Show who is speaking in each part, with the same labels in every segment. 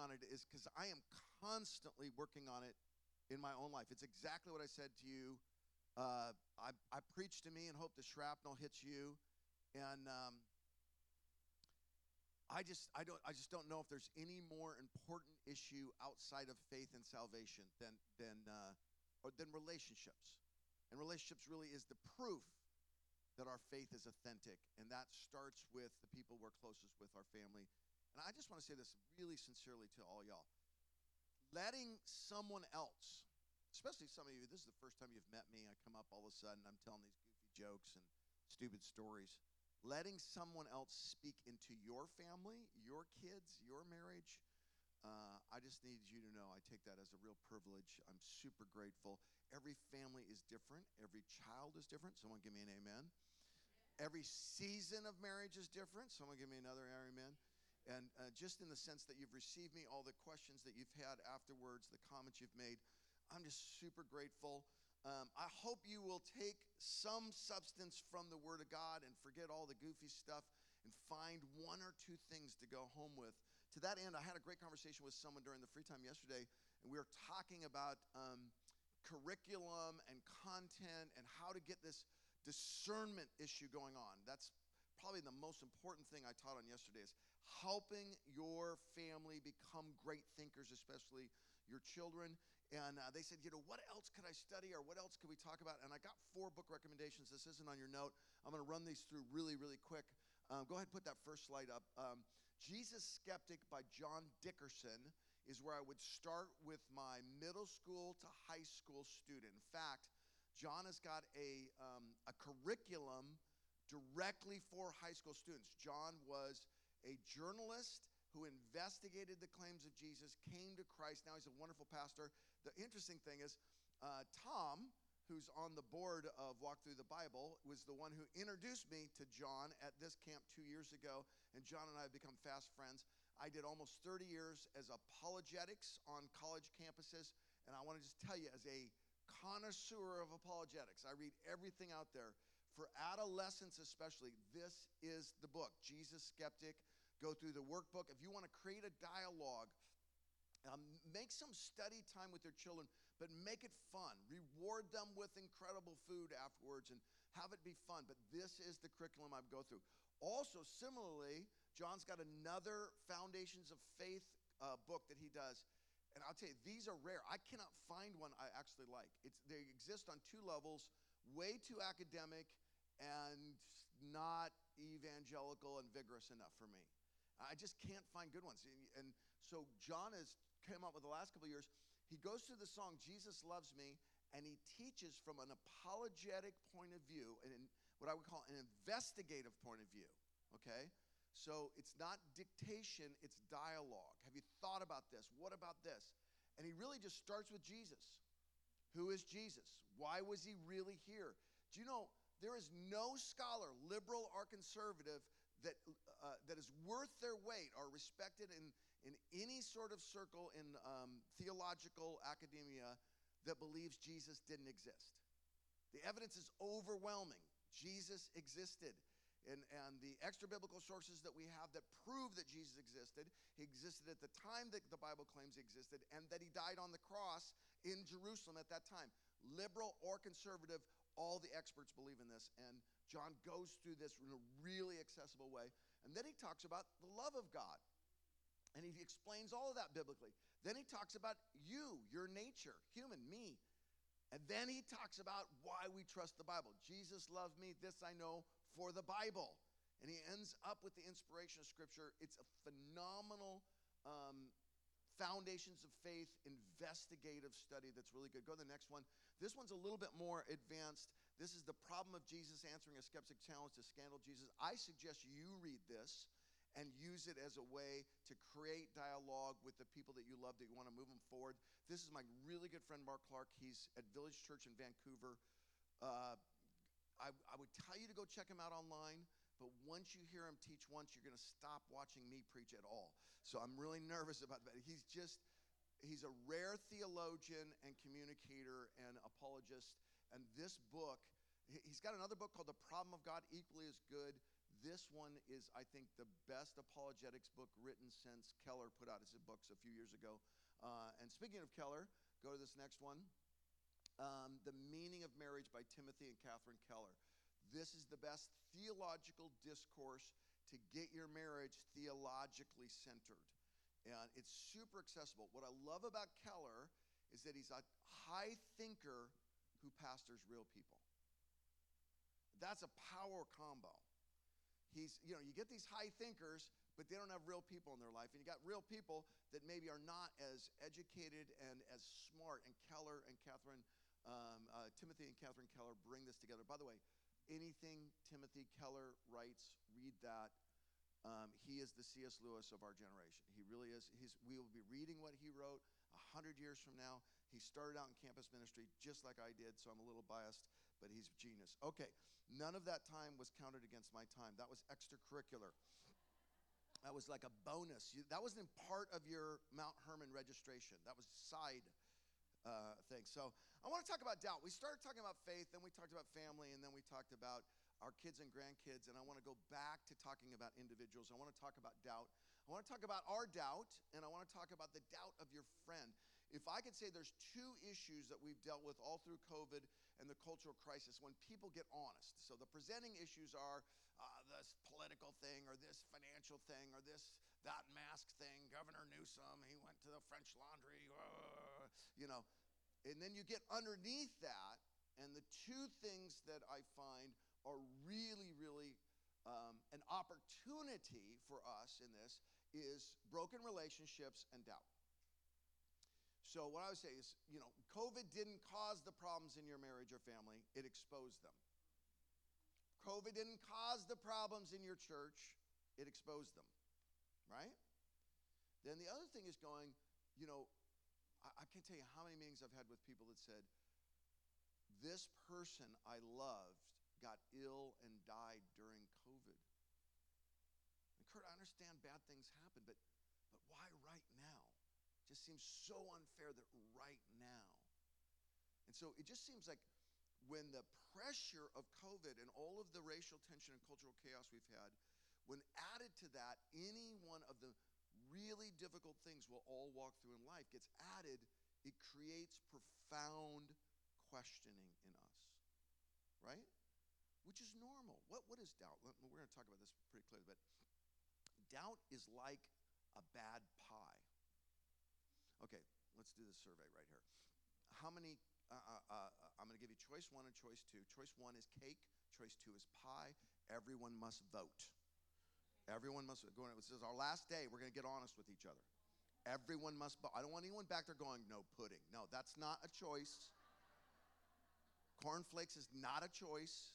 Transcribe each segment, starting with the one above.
Speaker 1: on it is because I am constantly working on it in my own life. It's exactly what I said to you. Uh, I, I preach to me and hope the shrapnel hits you. And um, I just I don't I just don't know if there's any more important issue outside of faith and salvation than than uh, or than relationships. And relationships really is the proof that our faith is authentic, and that starts with the people we're closest with, our family. And I just want to say this really sincerely to all y'all. Letting someone else, especially some of you, this is the first time you've met me. I come up all of a sudden, I'm telling these goofy jokes and stupid stories letting someone else speak into your family, your kids, your marriage. Uh, I just need you to know I take that as a real privilege. I'm super grateful. Every family is different, every child is different. Someone give me an amen. Every season of marriage is different. Someone give me another amen. And uh, just in the sense that you've received me, all the questions that you've had afterwards, the comments you've made, I'm just super grateful. Um, I hope you will take some substance from the Word of God and forget all the goofy stuff and find one or two things to go home with. To that end, I had a great conversation with someone during the free time yesterday, and we were talking about um, curriculum and content and how to get this discernment issue going on. That's probably the most important thing I taught on yesterday is helping your family become great thinkers, especially your children. And uh, they said, you know, what else could I study or what else could we talk about? And I got four book recommendations. This isn't on your note. I'm going to run these through really, really quick. Um, go ahead and put that first slide up. Um, Jesus Skeptic by John Dickerson is where I would start with my middle school to high school student. In fact, John has got a, um, a curriculum directly for high school students. John was a journalist who investigated the claims of Jesus, came to Christ. Now he's a wonderful pastor. The interesting thing is, uh, Tom, who's on the board of Walk Thru the Bible, was the one who introduced me to John at this camp two years ago. And John and I have become fast friends. I did almost 30 years as apologetics on college campuses. And I want to just tell you, as a connoisseur of apologetics, I read everything out there for adolescents especially, this is the book, Jesus Skeptic. Go through the workbook. If you want to create a dialogue, um, make some study time with your children, but make it fun. Reward them with incredible food afterwards and have it be fun. But this is the curriculum I go through. Also, similarly, John's got another Foundations of Faith uh, book that he does. And I'll tell you, these are rare. I cannot find one I actually like. It's, they exist on two levels way too academic and not evangelical and vigorous enough for me. I just can't find good ones. And so John has come up with the last couple years. He goes through the song Jesus Loves Me and he teaches from an apologetic point of view and what I would call an investigative point of view. Okay? So it's not dictation, it's dialogue. Have you thought about this? What about this? And he really just starts with Jesus. Who is Jesus? Why was he really here? Do you know there is no scholar, liberal or conservative, that, uh, that worth their weight are respected in, in any sort of circle in um, theological academia that believes Jesus didn't exist. The evidence is overwhelming. Jesus existed and, and the extra biblical sources that we have that prove that Jesus existed. He existed at the time that the Bible claims he existed, and that he died on the cross in Jerusalem at that time. Liberal or conservative, all the experts believe in this. And John goes through this in a really accessible way. And then he talks about the love of God. And he explains all of that biblically. Then he talks about you, your nature, human, me. And then he talks about why we trust the Bible. Jesus loved me, this I know for the Bible. And he ends up with the inspiration of Scripture. It's a phenomenal um, foundations of faith investigative study that's really good. Go to the next one. This one's a little bit more advanced. This is the problem of Jesus answering a skeptic challenge to scandal Jesus. I suggest you read this and use it as a way to create dialogue with the people that you love that you want to move them forward. This is my really good friend Mark Clark. He's at Village Church in Vancouver. Uh, I, I would tell you to go check him out online, but once you hear him teach once, you're going to stop watching me preach at all. So I'm really nervous about that. He's just, he's a rare theologian and communicator and apologist. And this book, he's got another book called The Problem of God, equally as good. this one is, I think, the best apologetics book written since Keller put out his books a few years ago. Uh, and speaking of Keller, go to this next one. Um, the Meaning of Marriage by Timothy and Catherine Keller. This is the best theological discourse to get your marriage theologically centered. And it's super accessible. What I love about Keller is that he's a high thinker who pastors real people. That's a power combo. He's, you know, you get these high thinkers, but they don't have real people in their life. And you got real people that maybe are not as educated and as smart. And Keller and Catherine, um, uh, Timothy and Catherine Keller bring this together. By the way, anything Timothy Keller writes, read that. Um, he is the C.S. Lewis of our generation. He really is. He's, we will be reading what he wrote a hundred years from now. He started out in campus ministry just like I did, so I'm a little biased, but he's a genius. Okay, none of that time was counted against my time. That was extracurricular. That was like a bonus. You, that wasn't part of your Mount Hermon registration. That was side uh, thing. So I want to talk about doubt. We started talking about faith, then we talked about family, and then we talked about our kids and grandkids, and I want to go back to talking about individuals. I want to talk about doubt. I want to talk about our doubt, and I want to talk about the doubt of your friend. If I could say there's two issues that we've dealt with all through COVID and the cultural crisis, when people get honest. So the presenting issues are uh, this political thing, or this financial thing, or this that mask thing. Governor Newsom, he went to the French Laundry, uh, you know, and then you get underneath that, and the two things that I find are really, really um, an opportunity for us in this is broken relationships and doubt. So, what I would say is, you know, COVID didn't cause the problems in your marriage or family, it exposed them. COVID didn't cause the problems in your church, it exposed them, right? Then the other thing is going, you know, I, I can't tell you how many meetings I've had with people that said, This person I loved got ill and died during COVID. And Kurt, I understand bad things happen, but but why right now? It just seems so unfair that right now. And so it just seems like when the pressure of COVID and all of the racial tension and cultural chaos we've had, when added to that, any one of the really difficult things we'll all walk through in life gets added, it creates profound questioning in us. Right? which is normal. What, what is doubt? We're going to talk about this pretty clearly, but doubt is like a bad pie. Okay, let's do the survey right here. How many? Uh, uh, uh, I'm going to give you choice one and choice two. Choice one is cake. Choice two is pie. Everyone must vote. Everyone must go. This is our last day. We're going to get honest with each other. Everyone must. I don't want anyone back there going, no pudding. No, that's not a choice. Cornflakes is not a choice.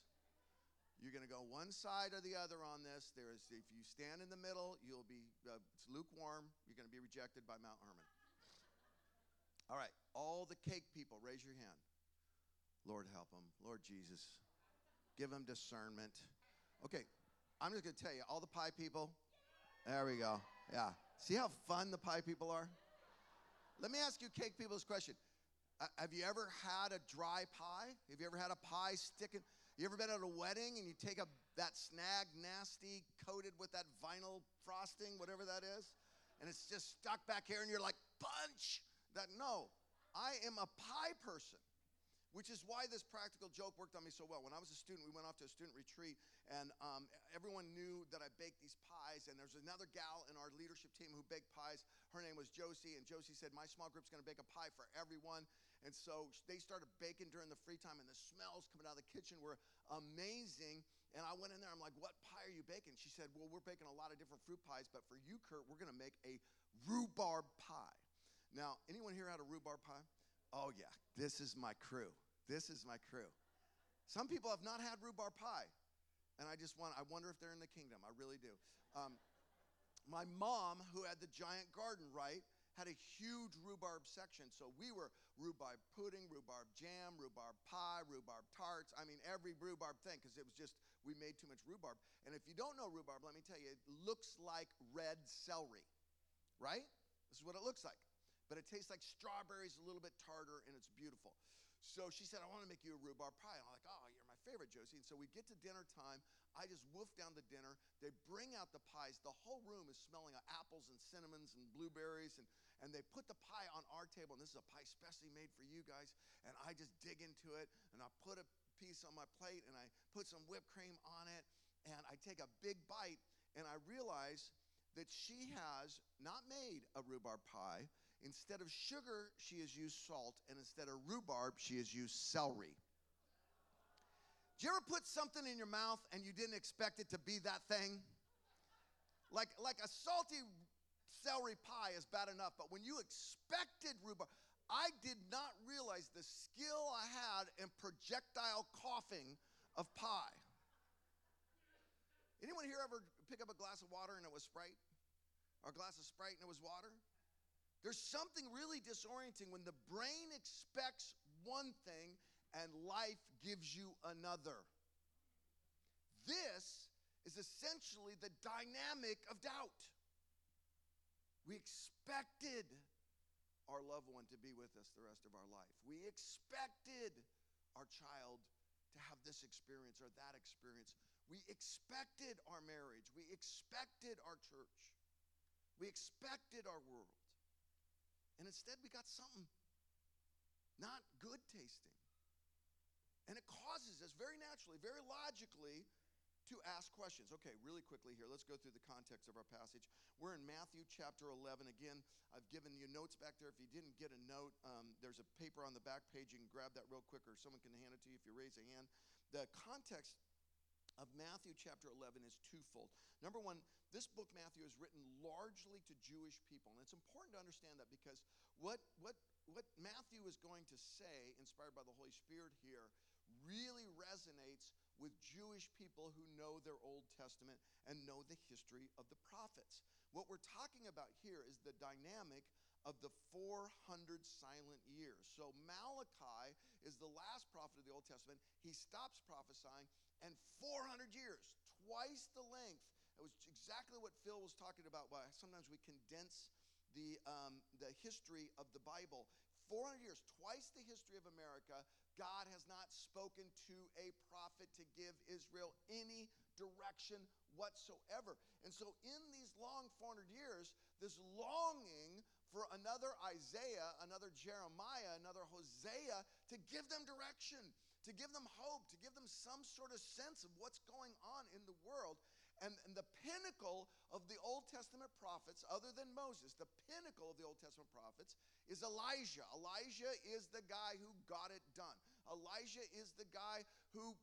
Speaker 1: You're going to go one side or the other on this. There is, if you stand in the middle, you'll be uh, it's lukewarm. You're going to be rejected by Mount Hermon. All right, all the cake people, raise your hand. Lord help them. Lord Jesus, give them discernment. Okay, I'm just going to tell you, all the pie people. There we go. Yeah. See how fun the pie people are? Let me ask you, cake people, this question. Uh, have you ever had a dry pie? Have you ever had a pie sticking? You ever been at a wedding and you take a that snag nasty coated with that vinyl frosting, whatever that is, and it's just stuck back here and you're like, punch that no. I am a pie person which is why this practical joke worked on me so well. When I was a student, we went off to a student retreat, and um, everyone knew that I baked these pies. And there's another gal in our leadership team who baked pies. Her name was Josie, and Josie said, My small group's gonna bake a pie for everyone. And so they started baking during the free time, and the smells coming out of the kitchen were amazing. And I went in there, I'm like, What pie are you baking? She said, Well, we're baking a lot of different fruit pies, but for you, Kurt, we're gonna make a rhubarb pie. Now, anyone here had a rhubarb pie? Oh, yeah, this is my crew. This is my crew. Some people have not had rhubarb pie, and I just want, I wonder if they're in the kingdom. I really do. Um, my mom, who had the giant garden, right, had a huge rhubarb section. So we were rhubarb pudding, rhubarb jam, rhubarb pie, rhubarb tarts. I mean, every rhubarb thing, because it was just, we made too much rhubarb. And if you don't know rhubarb, let me tell you, it looks like red celery, right? This is what it looks like. But it tastes like strawberries, a little bit tartar, and it's beautiful. So she said, I want to make you a rhubarb pie. And I'm like, oh, you're my favorite, Josie. And so we get to dinner time. I just woof down the dinner. They bring out the pies. The whole room is smelling of apples and cinnamons and blueberries. And, and they put the pie on our table. And this is a pie specially made for you guys. And I just dig into it. And I put a piece on my plate and I put some whipped cream on it. And I take a big bite. And I realize that she has not made a rhubarb pie. Instead of sugar, she has used salt, and instead of rhubarb, she has used celery. Did you ever put something in your mouth and you didn't expect it to be that thing? Like, like a salty celery pie is bad enough, but when you expected rhubarb, I did not realize the skill I had in projectile coughing of pie. Anyone here ever pick up a glass of water and it was Sprite? Or a glass of Sprite and it was water? There's something really disorienting when the brain expects one thing and life gives you another. This is essentially the dynamic of doubt. We expected our loved one to be with us the rest of our life. We expected our child to have this experience or that experience. We expected our marriage. We expected our church. We expected our world. And instead, we got something not good tasting. And it causes us very naturally, very logically, to ask questions. Okay, really quickly here, let's go through the context of our passage. We're in Matthew chapter 11. Again, I've given you notes back there. If you didn't get a note, um, there's a paper on the back page. You can grab that real quick, or someone can hand it to you if you raise a hand. The context of Matthew chapter 11 is twofold. Number one, this book, Matthew, is written largely to Jewish people. And it's important to understand that because what, what, what Matthew is going to say, inspired by the Holy Spirit here, really resonates with Jewish people who know their Old Testament and know the history of the prophets. What we're talking about here is the dynamic of the 400 silent years. So Malachi is the last prophet of the Old Testament. He stops prophesying, and 400 years, twice the length it was exactly what Phil was talking about. Why sometimes we condense the, um, the history of the Bible. 400 years, twice the history of America, God has not spoken to a prophet to give Israel any direction whatsoever. And so, in these long 400 years, this longing for another Isaiah, another Jeremiah, another Hosea to give them direction, to give them hope, to give them some sort of sense of what's going on in the world. And, and, the pinnacle of the Old Testament prophets, other than Moses, the pinnacle of the Old Testament prophets is Elijah. Elijah is the guy who got it done. Elijah is the guy who,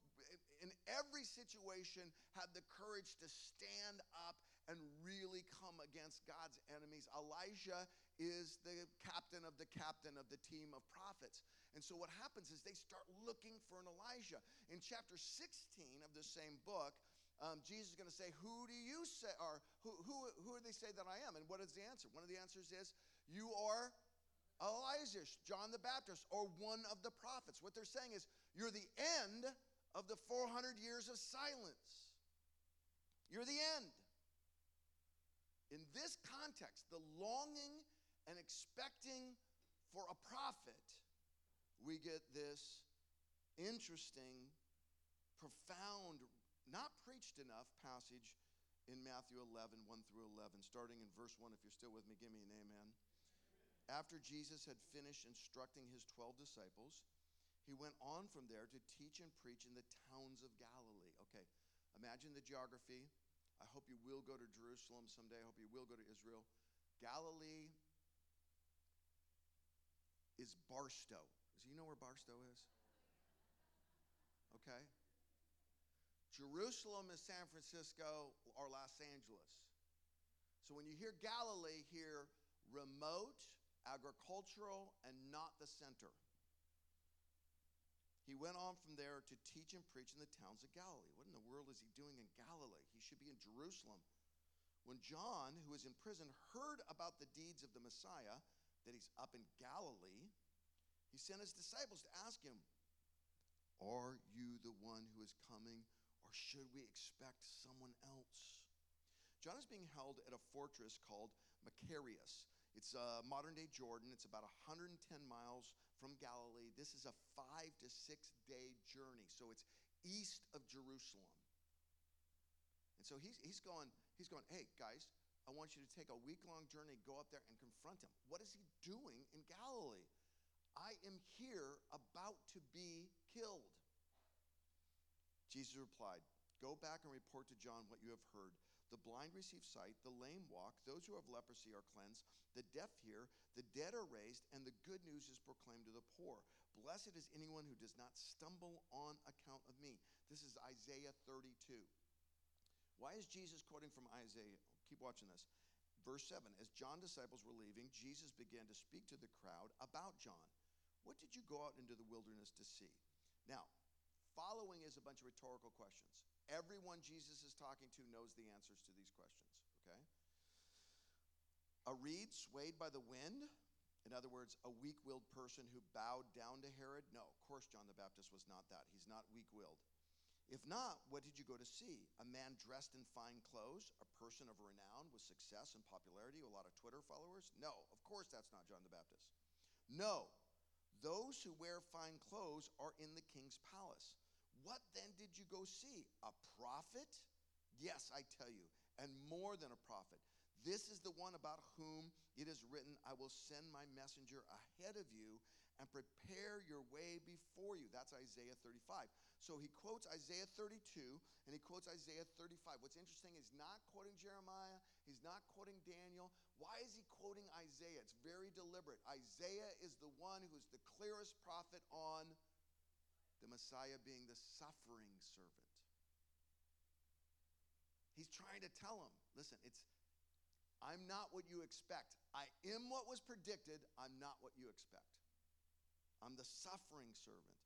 Speaker 1: in every situation, had the courage to stand up and really come against God's enemies. Elijah is the captain of the captain of the team of prophets. And so what happens is they start looking for an Elijah. In chapter 16 of the same book, um, Jesus is going to say, Who do you say, or who, who, who do they say that I am? And what is the answer? One of the answers is, You are Elijah, John the Baptist, or one of the prophets. What they're saying is, You're the end of the 400 years of silence. You're the end. In this context, the longing and expecting for a prophet, we get this interesting, profound not preached enough passage in Matthew 11, 1 through 11, starting in verse 1. If you're still with me, give me an amen. After Jesus had finished instructing his 12 disciples, he went on from there to teach and preach in the towns of Galilee. Okay, imagine the geography. I hope you will go to Jerusalem someday. I hope you will go to Israel. Galilee is Barstow. Does he know where Barstow is? Okay. Jerusalem is San Francisco or Los Angeles. So when you hear Galilee, hear remote, agricultural, and not the center. He went on from there to teach and preach in the towns of Galilee. What in the world is he doing in Galilee? He should be in Jerusalem. When John, who was in prison, heard about the deeds of the Messiah, that he's up in Galilee, he sent his disciples to ask him, Are you the one who is coming? Or should we expect someone else? John is being held at a fortress called Machaerus. It's uh, modern day Jordan. It's about 110 miles from Galilee. This is a five to six day journey. So it's east of Jerusalem. And so he's, he's going, he's going, hey, guys, I want you to take a week long journey, go up there and confront him. What is he doing in Galilee? I am here about to be killed. Jesus replied, Go back and report to John what you have heard. The blind receive sight, the lame walk, those who have leprosy are cleansed, the deaf hear, the dead are raised, and the good news is proclaimed to the poor. Blessed is anyone who does not stumble on account of me. This is Isaiah 32. Why is Jesus quoting from Isaiah? Keep watching this. Verse 7 As John's disciples were leaving, Jesus began to speak to the crowd about John. What did you go out into the wilderness to see? Now, following is a bunch of rhetorical questions. Everyone Jesus is talking to knows the answers to these questions, okay? A reed swayed by the wind? In other words, a weak willed person who bowed down to Herod? No, of course, John the Baptist was not that. He's not weak willed. If not, what did you go to see? A man dressed in fine clothes? A person of renown with success and popularity, a lot of Twitter followers? No, of course, that's not John the Baptist. No, those who wear fine clothes are in the king's palace. What then did you go see? A prophet? Yes, I tell you, and more than a prophet. This is the one about whom it is written, I will send my messenger ahead of you and prepare your way before you. That's Isaiah 35. So he quotes Isaiah 32 and he quotes Isaiah 35. What's interesting is not quoting Jeremiah, he's not quoting Daniel. Why is he quoting Isaiah? It's very deliberate. Isaiah is the one who's the clearest prophet on the Messiah being the suffering servant. He's trying to tell him, listen, it's I'm not what you expect. I am what was predicted. I'm not what you expect. I'm the suffering servant.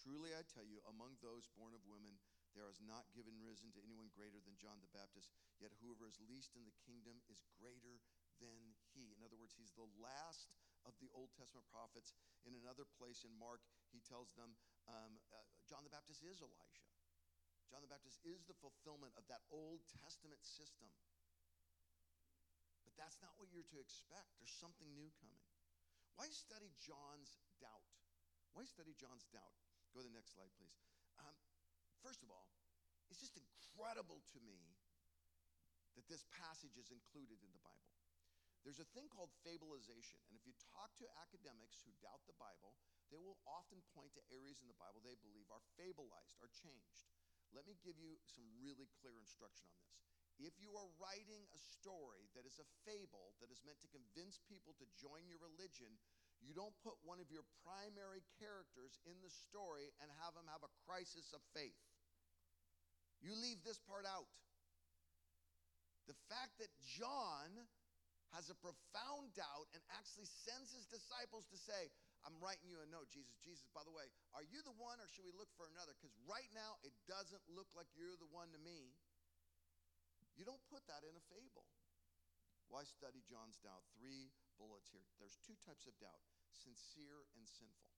Speaker 1: Truly, I tell you, among those born of women, there has not given risen to anyone greater than John the Baptist, yet whoever is least in the kingdom is greater than he. In other words, he's the last of the Old Testament prophets. In another place in Mark, he tells them um, uh, John the Baptist is Elijah. John the Baptist is the fulfillment of that Old Testament system. But that's not what you're to expect. There's something new coming. Why study John's doubt? Why study John's doubt? Go to the next slide, please. Um, first of all, it's just incredible to me that this passage is included in the Bible. There's a thing called fableization. And if you talk to academics who doubt the Bible, they will often point to areas in the Bible they believe are fableized, are changed. Let me give you some really clear instruction on this. If you are writing a story that is a fable that is meant to convince people to join your religion, you don't put one of your primary characters in the story and have them have a crisis of faith. You leave this part out. The fact that John has a profound doubt and actually sends his disciples to say, I'm writing you a note, Jesus. Jesus, by the way, are you the one or should we look for another? Because right now it doesn't look like you're the one to me. You don't put that in a fable. Why study John's doubt? Three bullets here. There's two types of doubt sincere and sinful.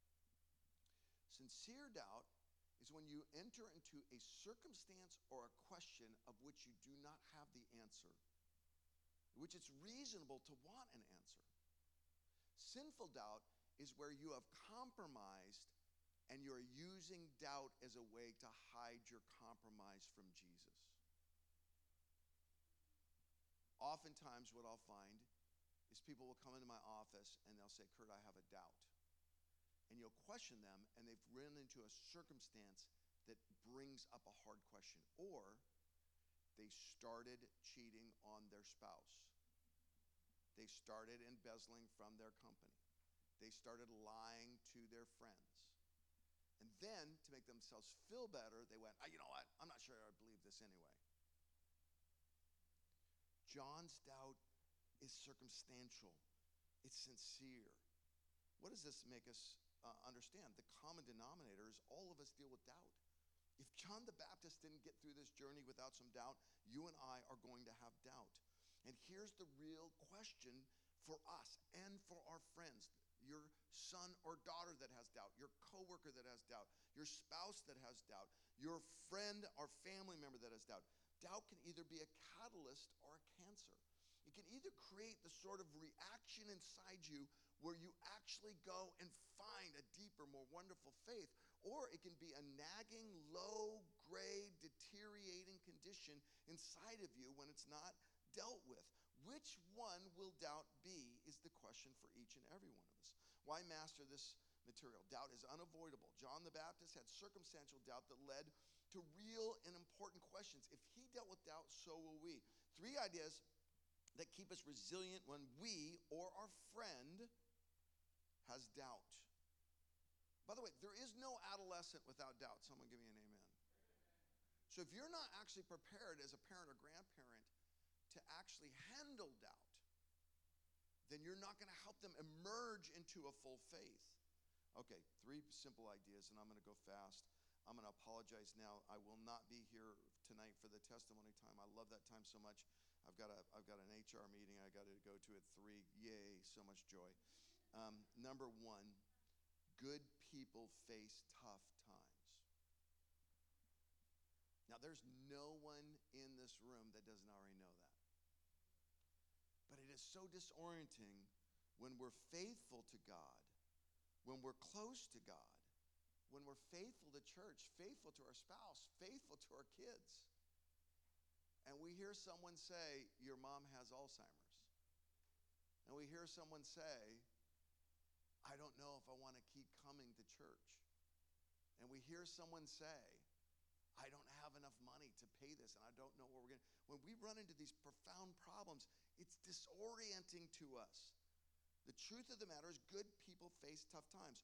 Speaker 1: Sincere doubt is when you enter into a circumstance or a question of which you do not have the answer which it's reasonable to want an answer. Sinful doubt is where you have compromised and you're using doubt as a way to hide your compromise from Jesus. Oftentimes, what I'll find is people will come into my office and they'll say, Kurt, I have a doubt. And you'll question them, and they've run into a circumstance that brings up a hard question. Or they started cheating on their spouse. They started embezzling from their company. They started lying to their friends. And then, to make themselves feel better, they went, oh, you know what? I'm not sure I believe this anyway. John's doubt is circumstantial, it's sincere. What does this make us uh, understand? The common denominator is all of us deal with doubt. If John the Baptist didn't get through this journey without some doubt, you and I are going to have doubt. And here's the real question for us and for our friends your son or daughter that has doubt, your coworker that has doubt, your spouse that has doubt, your friend or family member that has doubt. Doubt can either be a catalyst or a cancer. It can either create the sort of reaction inside you where you actually go and find a deeper, more wonderful faith, or it can be a nagging, low grade, deteriorating condition inside of you when it's not dealt with. Which one will doubt be is the question for each and every one of us. Why master this material? Doubt is unavoidable. John the Baptist had circumstantial doubt that led to real and important questions. If he dealt with doubt, so will we. Three ideas that keep us resilient when we or our friend has doubt. By the way, there is no adolescent without doubt. Someone give me an amen. So if you're not actually prepared as a parent or grandparent to actually handle doubt, then you're not going to help them emerge into a full faith. Okay, three simple ideas, and I'm going to go fast. I'm going to apologize now. I will not be here tonight for the testimony time. I love that time so much. I've got a I've got an HR meeting I got to go to at three. Yay! So much joy. Um, number one, good people face tough times. Now, there's no one in this room that doesn't already know that. But it is so disorienting when we're faithful to God, when we're close to God, when we're faithful to church, faithful to our spouse, faithful to our kids, and we hear someone say, Your mom has Alzheimer's. And we hear someone say, I don't know if I want to keep coming to church. And we hear someone say, I don't have enough money to pay this and I don't know where we're going. When we run into these profound problems, it's disorienting to us. The truth of the matter is, good people face tough times.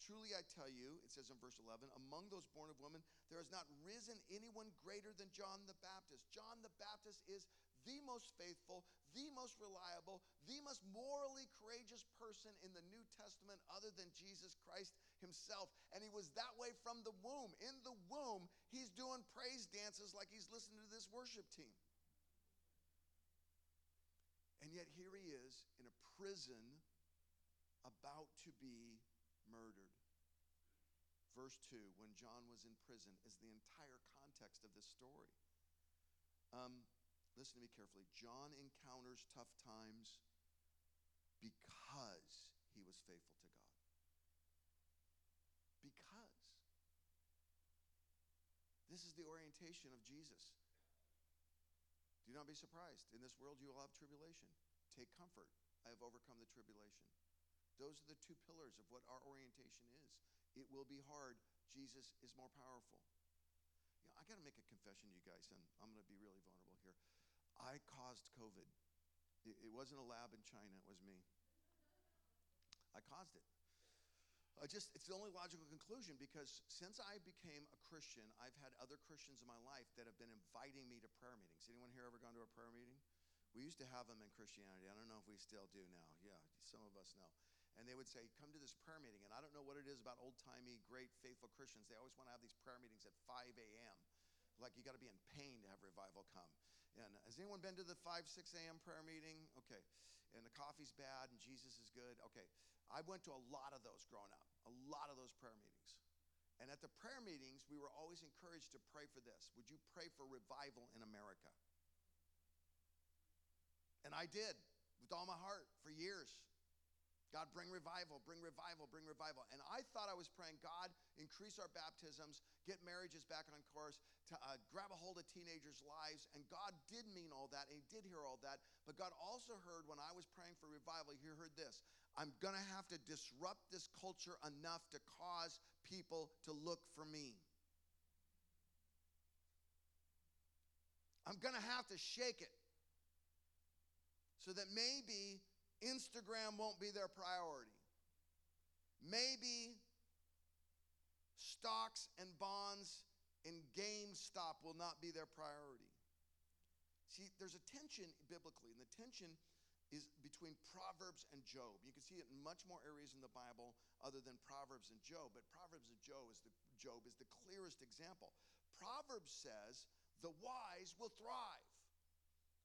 Speaker 1: Truly I tell you, it says in verse 11, among those born of women, there has not risen anyone greater than John the Baptist. John the Baptist is the most faithful, the most reliable, the most morally courageous person in the New Testament other than Jesus Christ himself. And he was that way from the womb. In the womb, he's doing praise dances like he's listening to this worship team. And yet here he is in a prison about to be murdered. Verse 2, when John was in prison, is the entire context of this story. Um, listen to me carefully. John encounters tough times because he was faithful to God. Because. This is the orientation of Jesus. Do not be surprised. In this world, you will have tribulation. Take comfort. I have overcome the tribulation. Those are the two pillars of what our orientation is. It will be hard. Jesus is more powerful. You know, I got to make a confession to you guys, and I'm going to be really vulnerable here. I caused COVID. It, it wasn't a lab in China, it was me. I caused it. I just it's the only logical conclusion because since I became a Christian, I've had other Christians in my life that have been inviting me to prayer meetings. Anyone here ever gone to a prayer meeting? We used to have them in Christianity. I don't know if we still do now. Yeah, some of us know and they would say, Come to this prayer meeting. And I don't know what it is about old timey, great, faithful Christians. They always want to have these prayer meetings at 5 a.m. Like you got to be in pain to have revival come. And has anyone been to the 5, 6 a.m. prayer meeting? Okay. And the coffee's bad and Jesus is good. Okay. I went to a lot of those growing up, a lot of those prayer meetings. And at the prayer meetings, we were always encouraged to pray for this. Would you pray for revival in America? And I did with all my heart for years. God, bring revival, bring revival, bring revival. And I thought I was praying, God, increase our baptisms, get marriages back on course, to uh, grab a hold of teenagers' lives. And God did mean all that, and He did hear all that. But God also heard when I was praying for revival, He heard this I'm going to have to disrupt this culture enough to cause people to look for me. I'm going to have to shake it so that maybe Instagram won't be their priority. Maybe stocks and bonds and GameStop will not be their priority. See, there's a tension biblically, and the tension is between Proverbs and Job. You can see it in much more areas in the Bible other than Proverbs and Job, but Proverbs and Job is the, Job is the clearest example. Proverbs says, the wise will thrive.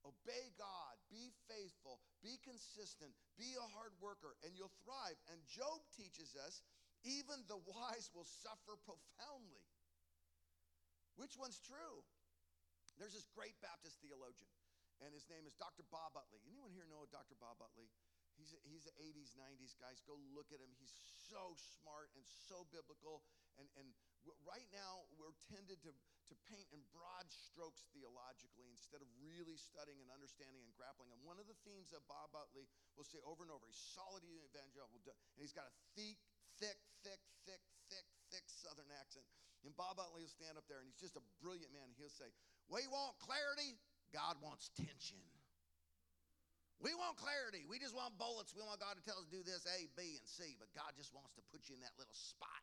Speaker 1: Obey God, be faithful, be consistent, be a hard worker, and you'll thrive. And Job teaches us even the wise will suffer profoundly. Which one's true? There's this great Baptist theologian, and his name is Dr. Bob Utley. Anyone here know Dr. Bob Utley? He's a, he's an 80s, 90s guys. Go look at him. He's so smart and so biblical. And, and right now, we're tended to, to paint in broad strokes theologically instead of really studying and understanding and grappling. And one of the themes that Bob Utley will say over and over, he's solid evangelical, and he's got a thick, thick, thick, thick, thick, thick Southern accent. And Bob Utley will stand up there, and he's just a brilliant man. He'll say, We want clarity, God wants tension. We want clarity. We just want bullets. We want God to tell us to do this A, B, and C. But God just wants to put you in that little spot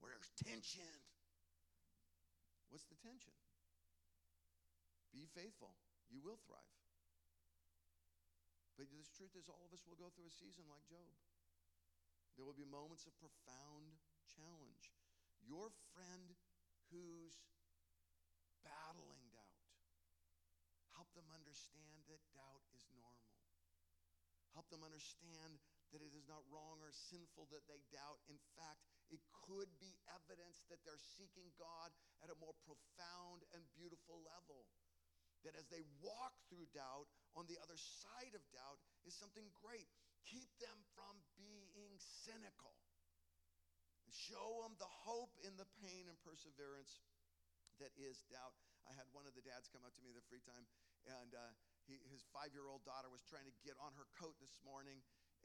Speaker 1: where there's tension. What's the tension? Be faithful. You will thrive. But the truth is, all of us will go through a season like Job. There will be moments of profound challenge. Your friend who's battling doubt, help them understand that doubt is normal. Help them understand that it is not wrong or sinful that they doubt. In fact, it could be evidence that they're seeking God at a more profound and beautiful level. That as they walk through doubt, on the other side of doubt is something great. Keep them from being cynical. Show them the hope in the pain and perseverance that is doubt. I had one of the dads come up to me in the free time, and uh, he, his five year old daughter was trying to get on her coat this morning,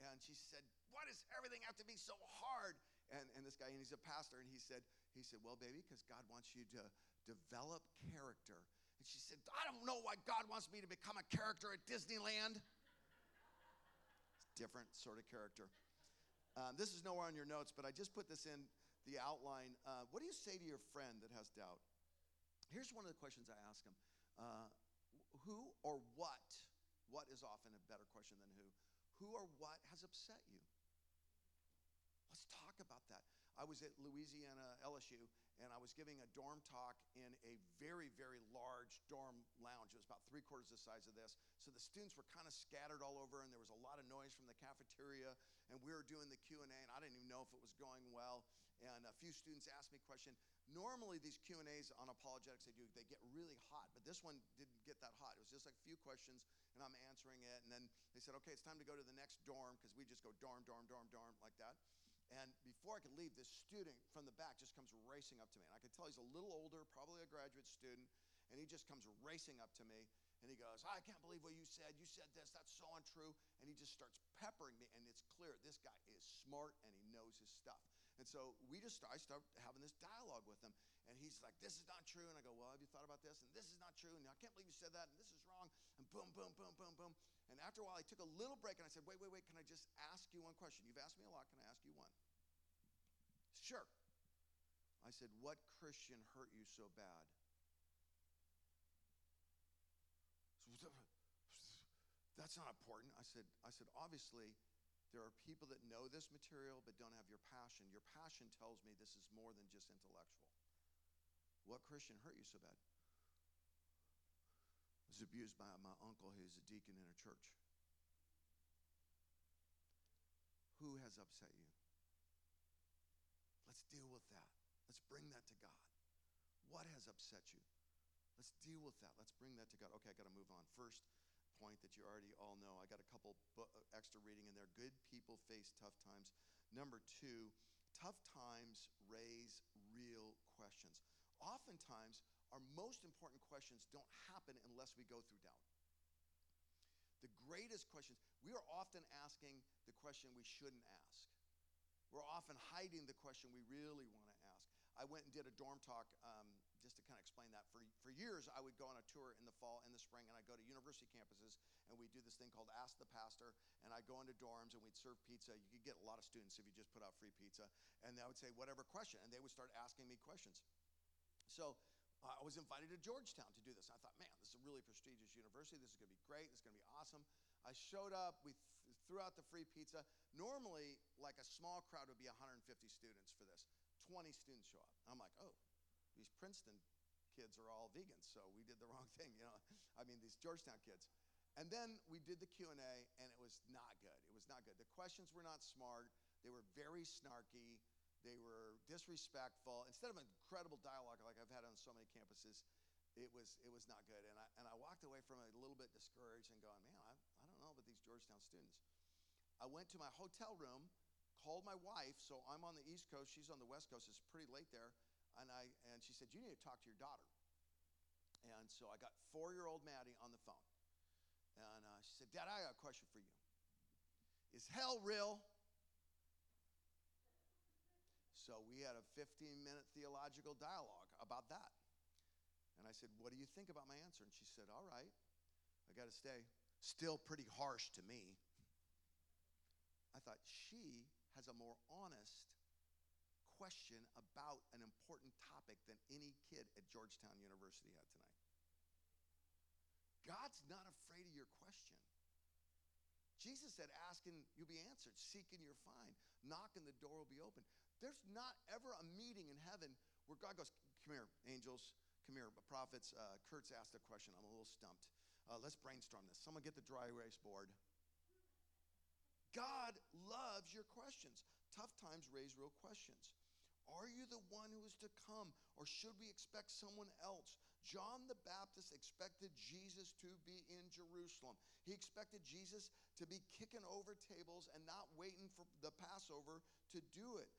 Speaker 1: and she said, Why does everything have to be so hard? And, and this guy, and he's a pastor, and he said, he said, Well, baby, because God wants you to develop character. And she said, I don't know why God wants me to become a character at Disneyland. It's Different sort of character. Um, this is nowhere on your notes, but I just put this in the outline. Uh, what do you say to your friend that has doubt? Here's one of the questions I ask him uh, who or what, what is often a better question than who, who or what has upset you? Let's talk about that. I was at Louisiana LSU and I was giving a dorm talk in a very, very large dorm lounge. It was about three quarters the size of this. So the students were kind of scattered all over, and there was a lot of noise from the cafeteria. And we were doing the Q and A, and I didn't even know if it was going well. And a few students asked me a question. Normally, these Q and A's on apologetics they do they get really hot, but this one didn't get that hot. It was just like a few questions, and I'm answering it. And then they said, "Okay, it's time to go to the next dorm," because we just go dorm, dorm, dorm, dorm like that. And before I could leave, this student from the back just comes racing up to me. And I could tell he's a little older, probably a graduate student. And he just comes racing up to me. And he goes, I can't believe what you said. You said this. That's so untrue. And he just starts peppering me. And it's clear this guy is smart and he knows his stuff. And so we just start, I start having this dialogue with him. And he's like, This is not true. And I go, Well, have you thought about this? And this is not true. And I can't believe you said that. And this is wrong. And boom, boom, boom, boom, boom. And after a while, I took a little break and I said, Wait, wait, wait. Can I just ask you one question? You've asked me a lot. Can I ask you one? Sure. I said, What Christian hurt you so bad? That's not important. I said, I said, obviously, there are people that know this material but don't have your passion. Your passion tells me this is more than just intellectual. What Christian hurt you so bad? I was abused by my uncle who's a deacon in a church. Who has upset you? Let's deal with that. Let's bring that to God. What has upset you? Let's deal with that. Let's bring that to God. Okay, I got to move on. First point that you already all know. I got a couple bu- extra reading in there. Good people face tough times. Number two, tough times raise real questions. Oftentimes, our most important questions don't happen unless we go through doubt. The greatest questions, we are often asking the question we shouldn't ask. We're often hiding the question we really want to ask. I went and did a dorm talk um, just to kind of explain that. For, for years, I would go on a tour in the fall and the spring, and I'd go to university campuses, and we'd do this thing called Ask the Pastor, and I'd go into dorms, and we'd serve pizza. You could get a lot of students if you just put out free pizza, and I would say, whatever question, and they would start asking me questions. So I was invited to Georgetown to do this. I thought, man, this is a really prestigious university. This is going to be great. This is going to be awesome. I showed up. We th- threw out the free pizza. Normally, like a small crowd would be 150 students for this. 20 students show up. I'm like, oh, these Princeton kids are all vegans, so we did the wrong thing, you know. I mean, these Georgetown kids. And then we did the Q&A, and it was not good. It was not good. The questions were not smart. They were very snarky. They were disrespectful. Instead of incredible dialogue like I've had on so many campuses, it was it was not good. And I and I walked away from it a little bit discouraged and going, man, I, I don't know about these Georgetown students. I went to my hotel room, called my wife. So I'm on the East Coast, she's on the West Coast. It's pretty late there, and I and she said, you need to talk to your daughter. And so I got four-year-old Maddie on the phone, and uh, she said, Dad, I got a question for you. Is hell real? So we had a 15 minute theological dialogue about that. And I said, What do you think about my answer? And she said, All right, I got to stay. Still pretty harsh to me. I thought she has a more honest question about an important topic than any kid at Georgetown University had tonight. God's not afraid of your question. Jesus said, Ask and you'll be answered, seek and you'll find, knock and the door will be open. There's not ever a meeting in heaven where God goes, Come here, angels, come here, prophets. Uh, Kurt's asked a question. I'm a little stumped. Uh, let's brainstorm this. Someone get the dry erase board. God loves your questions. Tough times raise real questions. Are you the one who is to come, or should we expect someone else? John the Baptist expected Jesus to be in Jerusalem. He expected Jesus to be kicking over tables and not waiting for the Passover to do it.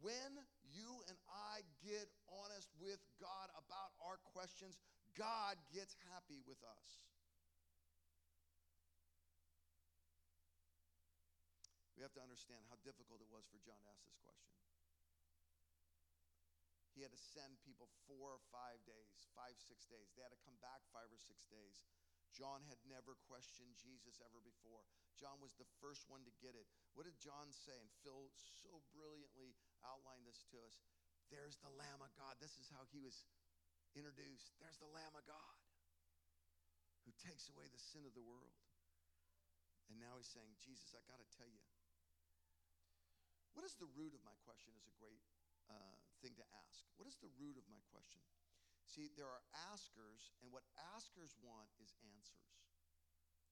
Speaker 1: When you and I get honest with God about our questions, God gets happy with us. We have to understand how difficult it was for John to ask this question. He had to send people four or five days, five, six days. They had to come back five or six days. John had never questioned Jesus ever before. John was the first one to get it. What did John say? And Phil so brilliantly outlined this to us. There's the Lamb of God. This is how he was introduced. There's the Lamb of God who takes away the sin of the world. And now he's saying, Jesus, I got to tell you. What is the root of my question is a great uh, thing to ask. What is the root of my question? See, there are askers, and what askers want is answers.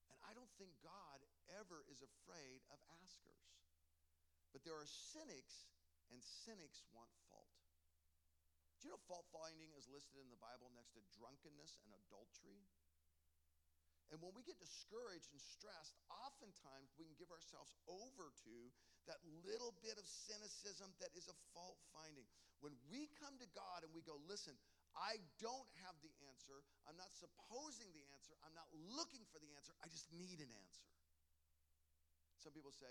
Speaker 1: And I don't think God ever is afraid of askers. But there are cynics, and cynics want fault. Do you know fault finding is listed in the Bible next to drunkenness and adultery? And when we get discouraged and stressed, oftentimes we can give ourselves over to that little bit of cynicism that is a fault finding. When we come to God and we go, listen, I don't have the answer. I'm not supposing the answer. I'm not looking for the answer. I just need an answer. Some people say,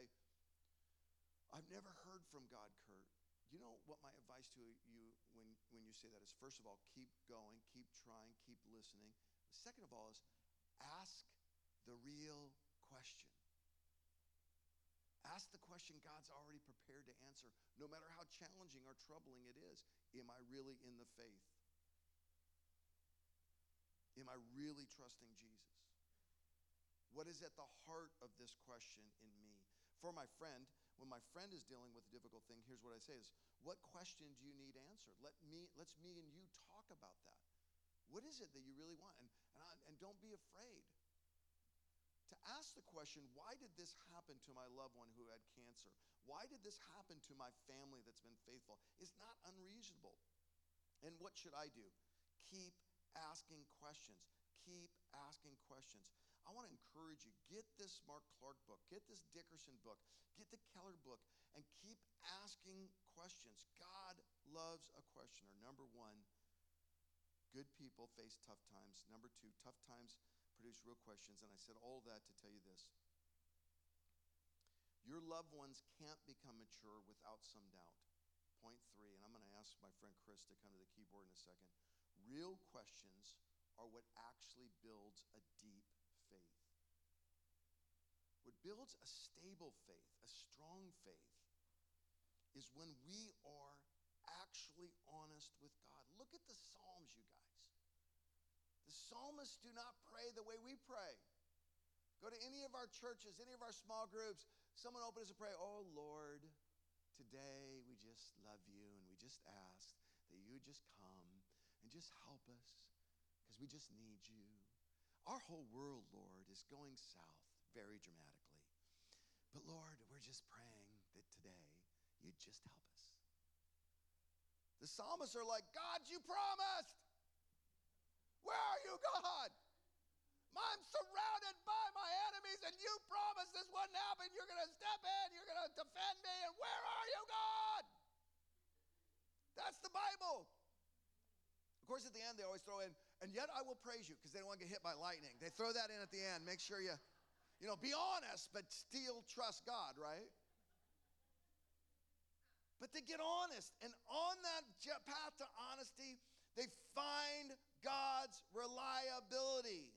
Speaker 1: I've never heard from God, Kurt. You know what my advice to you when, when you say that is first of all, keep going, keep trying, keep listening. Second of all, is ask the real question. Ask the question God's already prepared to answer, no matter how challenging or troubling it is. Am I really in the faith? Am I really trusting Jesus? What is at the heart of this question in me? For my friend, when my friend is dealing with a difficult thing, here's what I say is, what question do you need answered? Let me, let's me and you talk about that. What is it that you really want? And, and, I, and don't be afraid to ask the question why did this happen to my loved one who had cancer? Why did this happen to my family that's been faithful? Is not unreasonable. And what should I do? Keep asking questions. Keep asking questions. I want to encourage you get this Mark Clark book, get this Dickerson book, get the Keller book, and keep asking questions. God loves a questioner. Number one, good people face tough times. Number two, tough times produce real questions. And I said all that to tell you this your loved ones can't become mature without some doubt. Point three, and I'm going to ask my friend Chris to come to the keyboard in a second. Real questions are what actually builds a deep faith. What builds a stable faith, a strong faith, is when we are actually honest with God. Look at the Psalms, you guys. The psalmists do not pray the way we pray. Go to any of our churches, any of our small groups, someone opens and pray, Oh Lord, today we just love you and we just ask that you just come and just help us because we just need you. Our whole world, Lord, is going south very dramatically. But Lord, we're just praying that today you'd just help us. The psalmists are like, God, you promised. Where are you, God? I'm surrounded by my enemies, and you promised this wouldn't happen. You're going to step in, you're going to defend me, and where are you, God? That's the Bible. Of course, at the end, they always throw in, and yet I will praise you, because they don't want to get hit by lightning. They throw that in at the end. Make sure you, you know, be honest, but still trust God, right? But to get honest. And on that path to honesty, they find God's reliability.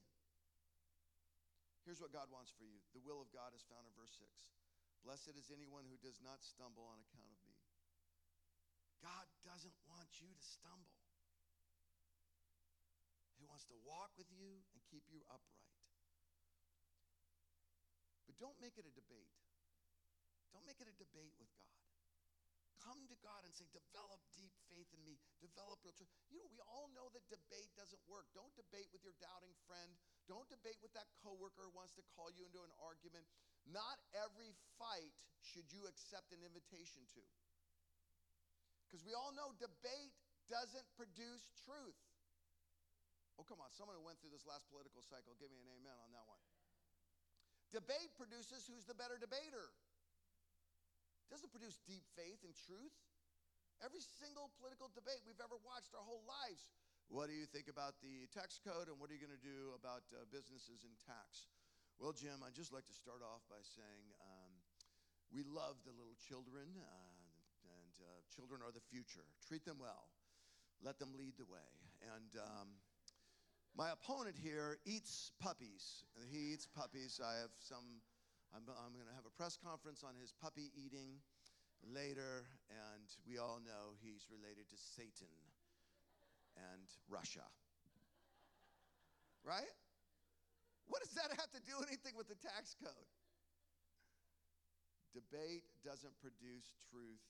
Speaker 1: Here's what God wants for you the will of God is found in verse 6. Blessed is anyone who does not stumble on account of me. God doesn't want you to stumble. He wants to walk with you and keep you upright. But don't make it a debate. Don't make it a debate with God. Come to God and say, develop deep faith in me, develop real trust. You know, we all know that debate doesn't work. Don't debate with your doubting friend. Don't debate with that coworker who wants to call you into an argument. Not every fight should you accept an invitation to. Because we all know debate doesn't produce truth. Oh, come on. Someone who went through this last political cycle, give me an amen on that one. Debate produces who's the better debater. Doesn't produce deep faith and truth. Every single political debate we've ever watched our whole lives. What do you think about the tax code and what are you going to do about uh, businesses and tax? Well, Jim, I'd just like to start off by saying um, we love the little children. Uh, uh, children are the future. Treat them well, let them lead the way. And um, my opponent here eats puppies. He eats puppies. I have some, I'm, I'm going to have a press conference on his puppy eating later, and we all know he's related to Satan and Russia. Right? What does that have to do anything with the tax code? Debate doesn't produce truth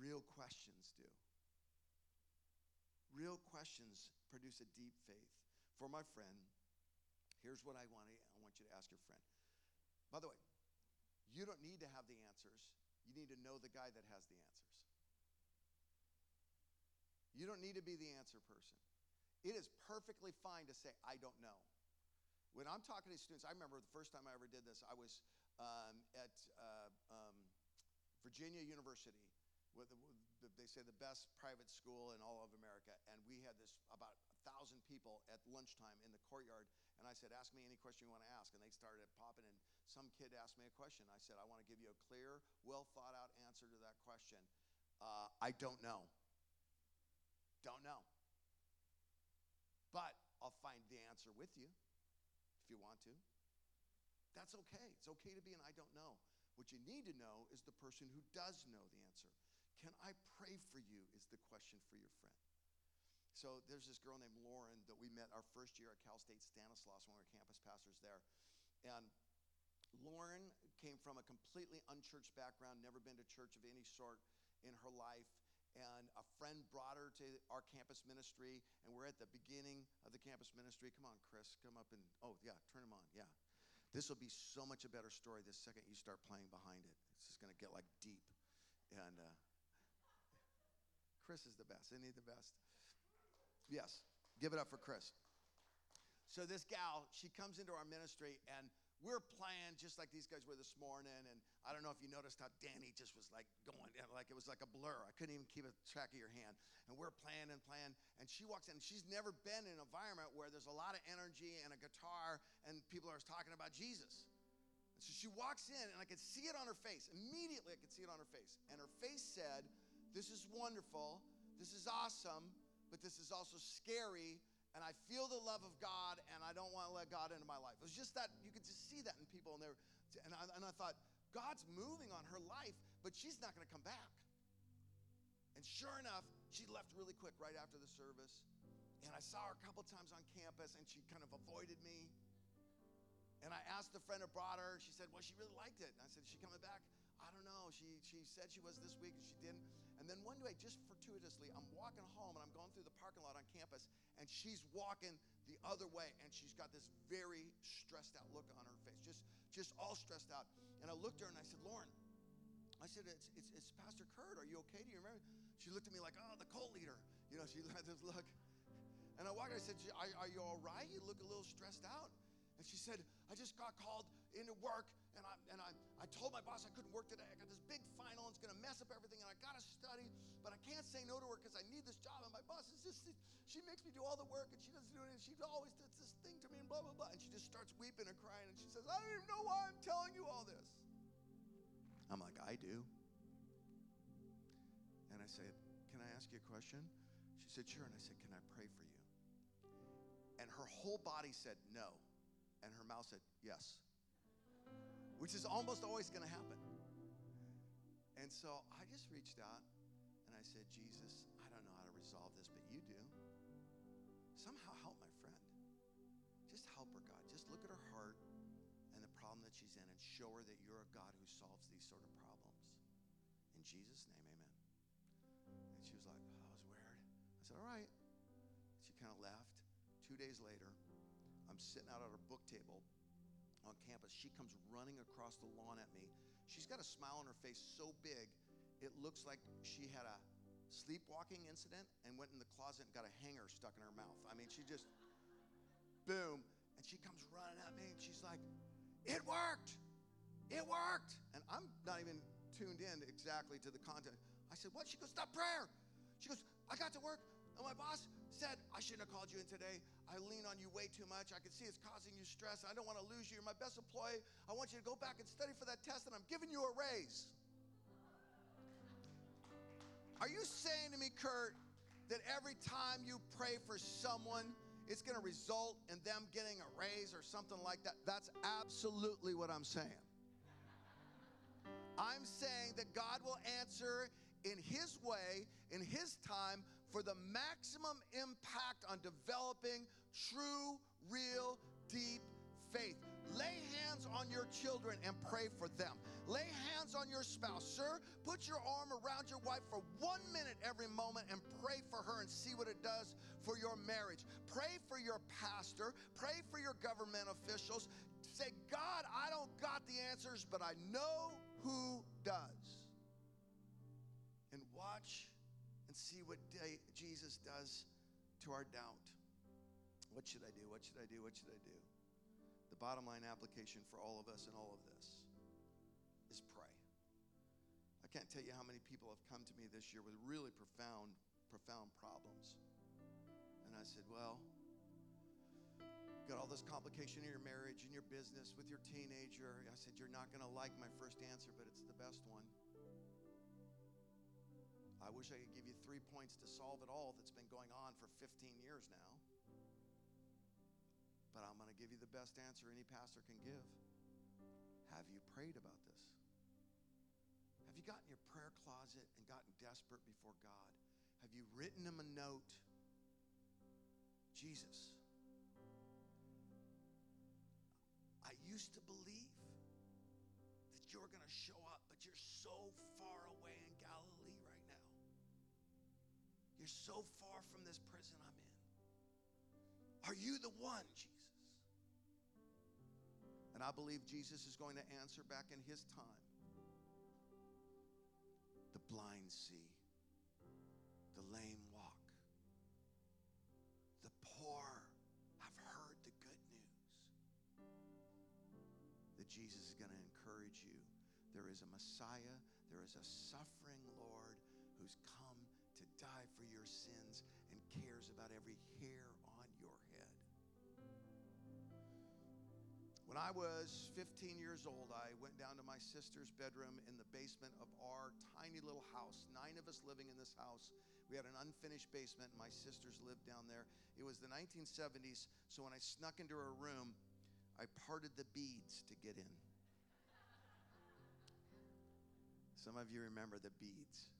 Speaker 1: Real questions do. Real questions produce a deep faith. For my friend, here's what I want, to, you to ask your friend. By the way, you don't need to have the answers. You need to know the guy that has the answers. You don't need to be the answer person. It is perfectly fine to say, I don't know. When I'm talking to students, I remember the first time I ever did this, I was um, at uh, um, Virginia University they say the best private school in all of America. And we had this about a thousand people at lunchtime in the courtyard. And I said, Ask me any question you want to ask. And they started popping in. Some kid asked me a question. I said, I want to give you a clear, well thought out answer to that question. Uh, I don't know. Don't know. But I'll find the answer with you if you want to. That's okay. It's okay to be an I don't know. What you need to know is the person who does know the answer. Can I pray for you? Is the question for your friend. So there's this girl named Lauren that we met our first year at Cal State Stanislaus when we were campus pastors there. And Lauren came from a completely unchurched background, never been to church of any sort in her life. And a friend brought her to our campus ministry, and we're at the beginning of the campus ministry. Come on, Chris, come up and, oh, yeah, turn them on. Yeah. This will be so much a better story the second you start playing behind it. It's just going to get like deep. And uh, Chris is the best. Isn't he the best? Yes. Give it up for Chris. So this gal, she comes into our ministry and we're playing just like these guys were this morning. And I don't know if you noticed how Danny just was like going, like it was like a blur. I couldn't even keep a track of your hand. And we're playing and playing. And she walks in she's never been in an environment where there's a lot of energy and a guitar and people are talking about Jesus. And so she walks in and I could see it on her face. Immediately I could see it on her face. And her face said, this is wonderful. This is awesome, but this is also scary. And I feel the love of God, and I don't want to let God into my life. It was just that you could just see that in people, and, and, I, and I thought, God's moving on her life, but she's not going to come back. And sure enough, she left really quick right after the service. And I saw her a couple times on campus, and she kind of avoided me. And I asked the friend who brought her. She said, Well, she really liked it. And I said, Is she coming back? I don't know. She, she said she was this week, and she didn't. And then one day, just fortuitously, I'm walking home and I'm going through the parking lot on campus, and she's walking the other way, and she's got this very stressed out look on her face, just, just all stressed out. And I looked at her and I said, Lauren, I said, it's, it's, it's Pastor Kurt. Are you okay? Do you remember? She looked at me like, oh, the cult leader. You know, she had this look. And I walked. I said, are, "Are you all right? You look a little stressed out." And she said, "I just got called into work, and I and I I told my boss I couldn't work today. I got this big final, and it's going to mess up everything, and I got to study, but I can't say no to her because I need this job. And my boss is just she makes me do all the work, and she doesn't do. And she always does this thing to me, and blah blah blah. And she just starts weeping and crying, and she says, "I don't even know why I'm telling you all this." I'm like, "I do." And I said, "Can I ask you a question?" She said, "Sure." And I said, "Can I pray for you?" And her whole body said no. And her mouth said yes, which is almost always going to happen. And so I just reached out and I said, Jesus, I don't know how to resolve this, but you do. Somehow help my friend. Just help her, God. Just look at her heart and the problem that she's in and show her that you're a God who solves these sort of problems. In Jesus' name, amen. And she was like, oh, that was weird. I said, all right. She kind of left. Two days later, I'm sitting out at her book table campus. She comes running across the lawn at me. She's got a smile on her face so big, it looks like she had a sleepwalking incident and went in the closet and got a hanger stuck in her mouth. I mean, she just, boom. And she comes running at me and she's like, It worked. It worked. And I'm not even tuned in exactly to the content. I said, What? She goes, Stop prayer. She goes, I got to work. And my boss said, I shouldn't have called you in today. I lean on you way too much. I can see it's causing you stress. I don't want to lose you. You're my best employee. I want you to go back and study for that test, and I'm giving you a raise. Are you saying to me, Kurt, that every time you pray for someone, it's going to result in them getting a raise or something like that? That's absolutely what I'm saying. I'm saying that God will answer in His way, in His time, for the maximum impact on developing true, real, deep faith. Lay hands on your children and pray for them. Lay hands on your spouse. Sir, put your arm around your wife for one minute every moment and pray for her and see what it does for your marriage. Pray for your pastor. Pray for your government officials. Say, God, I don't got the answers, but I know who does. And watch and see what Jesus does to our doubt. What should I do? What should I do? What should I do? The bottom line application for all of us in all of this is pray. I can't tell you how many people have come to me this year with really profound, profound problems. And I said, Well, got all this complication in your marriage, in your business, with your teenager. I said, You're not going to like my first answer, but it's the best one. I wish I could give you three points to solve it all that's been going on for 15 years now. But I'm going to give you the best answer any pastor can give. Have you prayed about this? Have you gotten your prayer closet and gotten desperate before God? Have you written him a note? Jesus, I used to believe that you're going to show up, but you're so far away in Galilee right now. You're so far from this prison I'm in. Are you the one, Jesus? And I believe Jesus is going to answer back in his time. The blind see, the lame walk, the poor have heard the good news. That Jesus is going to encourage you. There is a Messiah, there is a suffering Lord who's come to die for your sins and cares about every hair When I was 15 years old, I went down to my sister's bedroom in the basement of our tiny little house. Nine of us living in this house. We had an unfinished basement, and my sisters lived down there. It was the 1970s, so when I snuck into her room, I parted the beads to get in. Some of you remember the beads.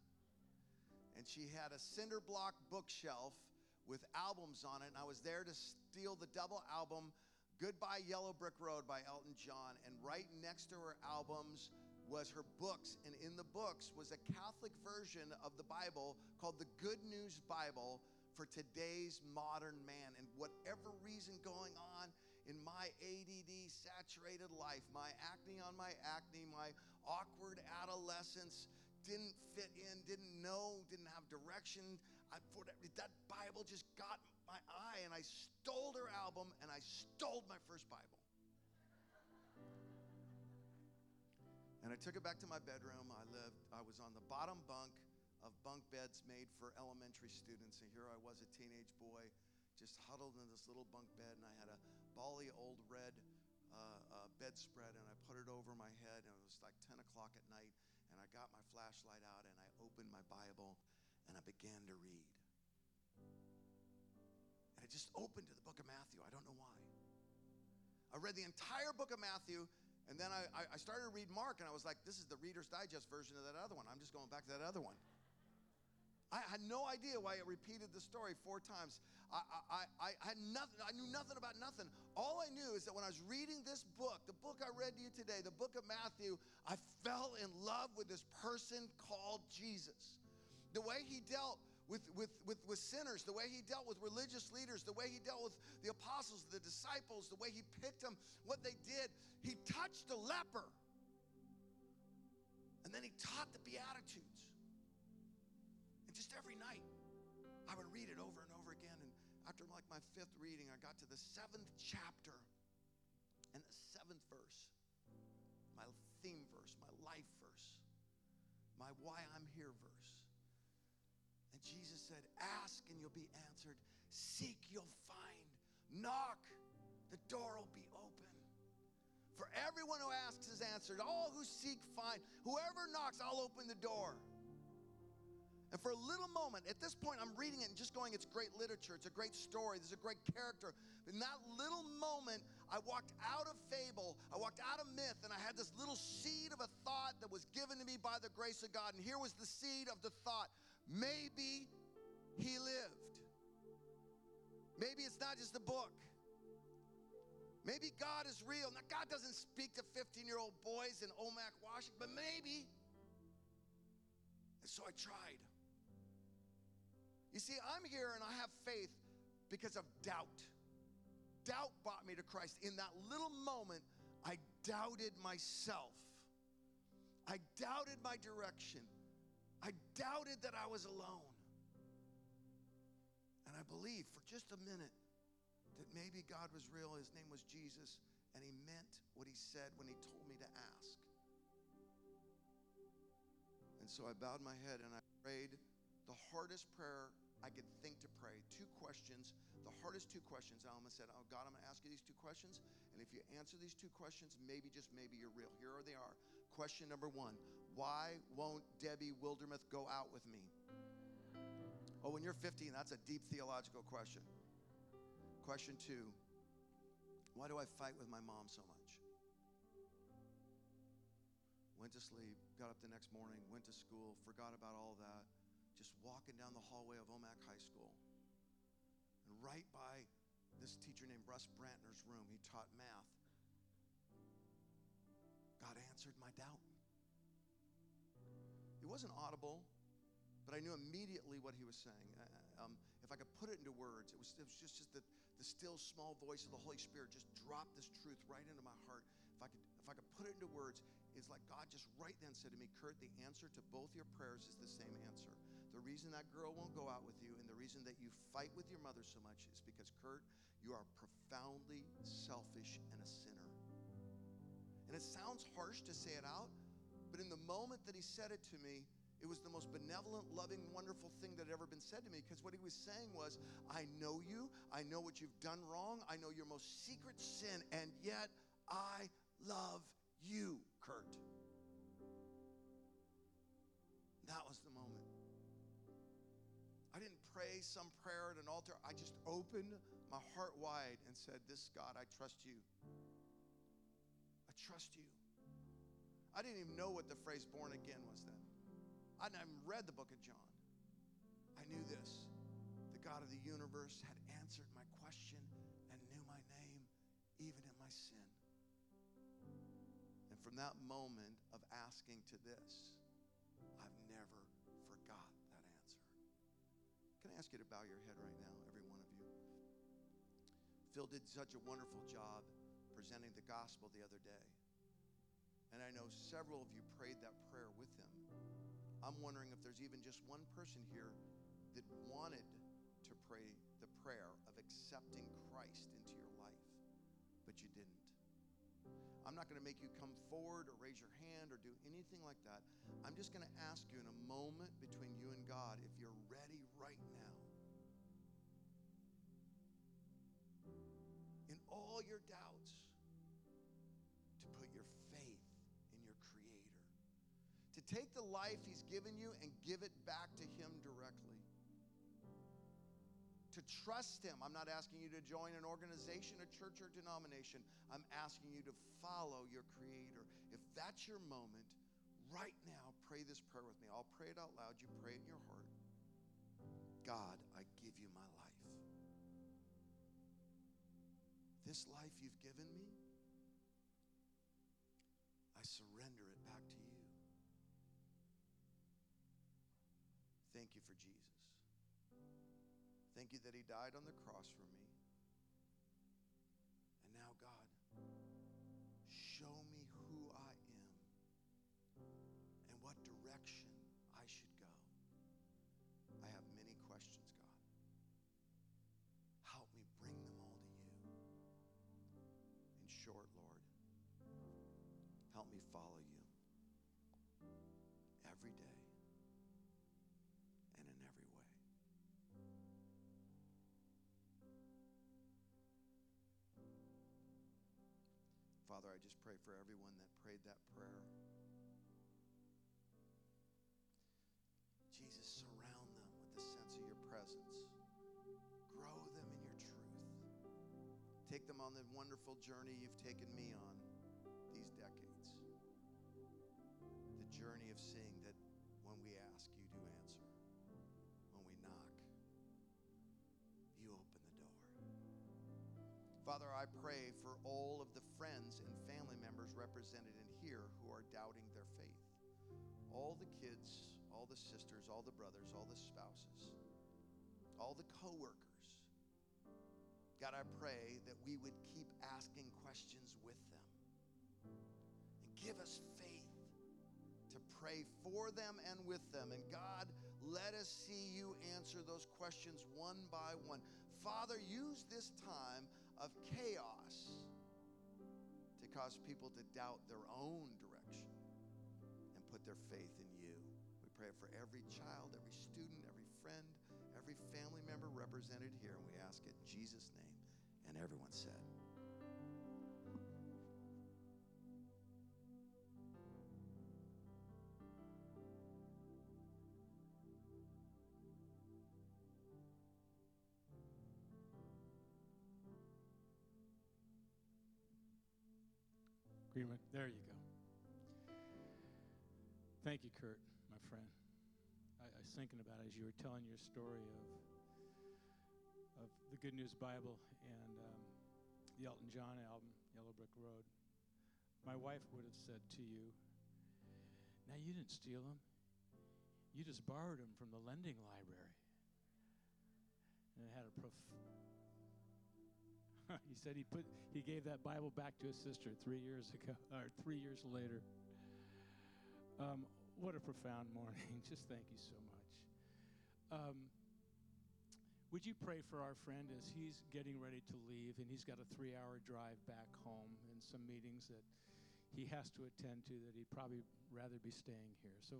Speaker 1: And she had a cinder block bookshelf with albums on it, and I was there to steal the double album Goodbye Yellow Brick Road by Elton John. And right next to her albums was her books. And in the books was a Catholic version of the Bible called the Good News Bible for today's modern man. And whatever reason going on in my ADD saturated life, my acne on my acne, my awkward adolescence, didn't fit in, didn't know, didn't have direction. I, for that, that Bible just got my eye, and I stole her album and I stole my first Bible. And I took it back to my bedroom. I lived, I was on the bottom bunk of bunk beds made for elementary students. And here I was, a teenage boy, just huddled in this little bunk bed. And I had a bally old red uh, uh, bedspread, and I put it over my head. And it was like 10 o'clock at night. And I got my flashlight out, and I opened my Bible, and I began to read. And it just opened to the book of Matthew. I don't know why. I read the entire book of Matthew, and then I, I started to read Mark, and I was like, this is the Reader's Digest version of that other one. I'm just going back to that other one. I had no idea why it repeated the story four times. I, I, I, had nothing, I knew nothing about nothing. All I knew is that when I was reading this book, the book I read to you today, the book of Matthew, I fell in love with this person called Jesus. The way he dealt with, with, with, with sinners, the way he dealt with religious leaders, the way he dealt with the apostles, the disciples, the way he picked them, what they did. He touched a leper. And then he taught the Beatitudes. And just every night, I would read it over and over again. And after like my fifth reading, I got to the seventh chapter and the seventh verse, my theme verse, my life verse, my why I'm here verse. Jesus said, Ask and you'll be answered. Seek, you'll find. Knock, the door will be open. For everyone who asks is answered. All who seek, find. Whoever knocks, I'll open the door. And for a little moment, at this point, I'm reading it and just going, it's great literature, it's a great story, there's a great character. In that little moment, I walked out of fable, I walked out of myth, and I had this little seed of a thought that was given to me by the grace of God. And here was the seed of the thought Maybe he lived. Maybe it's not just a book. Maybe God is real. Now, God doesn't speak to 15 year old boys in Omak, Washington, but maybe. And so I tried. You see, I'm here and I have faith because of doubt. Doubt brought me to Christ. In that little moment, I doubted myself. I doubted my direction. I doubted that I was alone. And I believed for just a minute that maybe God was real, his name was Jesus, and he meant what he said when he told me to ask. And so I bowed my head and I prayed the hardest prayer I could think to pray. Two questions, the hardest two questions. I almost said, Oh God, I'm going to ask you these two questions. And if you answer these two questions, maybe, just maybe, you're real. Here they are. Question number one why won't Debbie Wildermuth go out with me? Oh, when you're 15, that's a deep theological question. Question two Why do I fight with my mom so much? Went to sleep, got up the next morning, went to school, forgot about all that, just walking down the hallway of Omak High School. And right by this teacher named Russ Brantner's room, he taught math. God answered my doubt wasn't audible, but I knew immediately what he was saying. Uh, um, if I could put it into words, it was, it was just, just the, the still small voice of the Holy Spirit just dropped this truth right into my heart. If I could, if I could put it into words, it's like God just right then said to me, Kurt, the answer to both your prayers is the same answer. The reason that girl won't go out with you and the reason that you fight with your mother so much is because, Kurt, you are profoundly selfish and a sinner. And it sounds harsh to say it out, but in the moment that he said it to me, it was the most benevolent, loving, wonderful thing that had ever been said to me because what he was saying was, I know you, I know what you've done wrong, I know your most secret sin, and yet I love you, Kurt. That was the moment. I didn't pray some prayer at an altar. I just opened my heart wide and said, This God, I trust you. I trust you. I didn't even know what the phrase born again was then. I hadn't even read the book of John. I knew this the God of the universe had answered my question and knew my name, even in my sin. And from that moment of asking to this, I've never forgot that answer. Can I ask you to bow your head right now, every one of you? Phil did such a wonderful job presenting the gospel the other day. And I know several of you prayed that prayer with them. I'm wondering if there's even just one person here that wanted to pray the prayer of accepting Christ into your life, but you didn't. I'm not going to make you come forward or raise your hand or do anything like that. I'm just going to ask you in a moment between you and God if you're ready right now. In all your doubts, to take the life He's given you and give it back to Him directly to trust Him. I'm not asking you to join an organization, a church, or denomination. I'm asking you to follow your Creator. If that's your moment, right now, pray this prayer with me. I'll pray it out loud. You pray it in your heart. God, I give you my life. This life you've given me, I surrender it Thank you for Jesus. Thank you that He died on the cross for me. And now, God, show me Father, I just pray for everyone that prayed that prayer. Jesus, surround them with the sense of your presence. Grow them in your truth. Take them on the wonderful journey you've taken me on these decades. The journey of seeing that when we ask, you do answer. When we knock, you open the door. Father, I pray for all of the represented in here who are doubting their faith. All the kids, all the sisters, all the brothers, all the spouses, all the coworkers. God, I pray that we would keep asking questions with them. And give us faith to pray for them and with them. And God, let us see you answer those questions one by one. Father, use this time of chaos cause people to doubt their own direction and put their faith in you. We pray for every child, every student, every friend, every family member represented here, and we ask it in Jesus' name. And everyone said,
Speaker 2: There you go. Thank you, Kurt, my friend. I, I was thinking about as you were telling your story of of the Good News Bible and um, the Elton John album, Yellow Brick Road. My wife would have said to you, "Now you didn't steal them. You just borrowed them from the lending library." And it had a prof- he said he put he gave that Bible back to his sister three years ago or three years later. Um, what a profound morning! Just thank you so much. Um, would you pray for our friend as he's getting ready to leave and he's got a three-hour drive back home and some meetings that he has to attend to that he'd probably rather be staying here. So,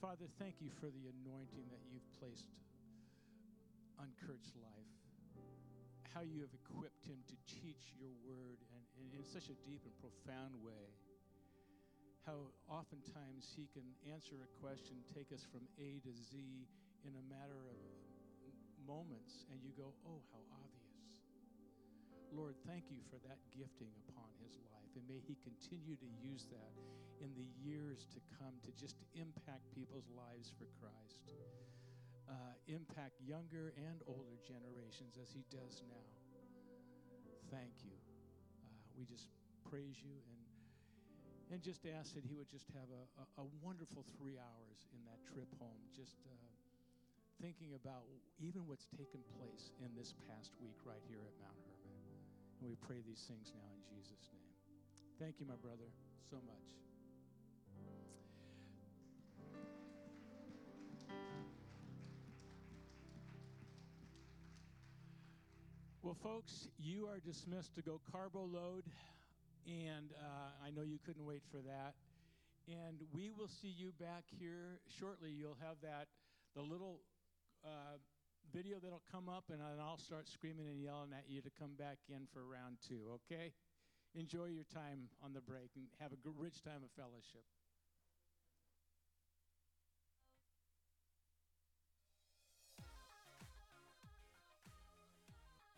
Speaker 2: Father, thank you for the anointing that you've placed on Kurt's life how you have equipped him to teach your word and, and in such a deep and profound way. How oftentimes he can answer a question, take us from A to Z in a matter of moments, and you go, oh, how obvious. Lord, thank you for that gifting upon his life, and may he continue to use that in the years to come to just impact people's lives for Christ uh, impact younger and older generations as he does now. Thank you. Uh, we just praise you and and just ask that he would just have a, a, a wonderful three hours in that trip home, just uh, thinking about even what's taken place in this past week right here at Mount Hermon. And we pray these things now in Jesus' name. Thank you, my brother, so much. Well, folks, you are dismissed to go carbo load, and uh, I know you couldn't wait for that. And we will see you back here shortly. You'll have that the little uh, video that'll come up, and I'll start screaming and yelling at you to come back in for round two. Okay? Enjoy your time on the break and have a rich time of fellowship.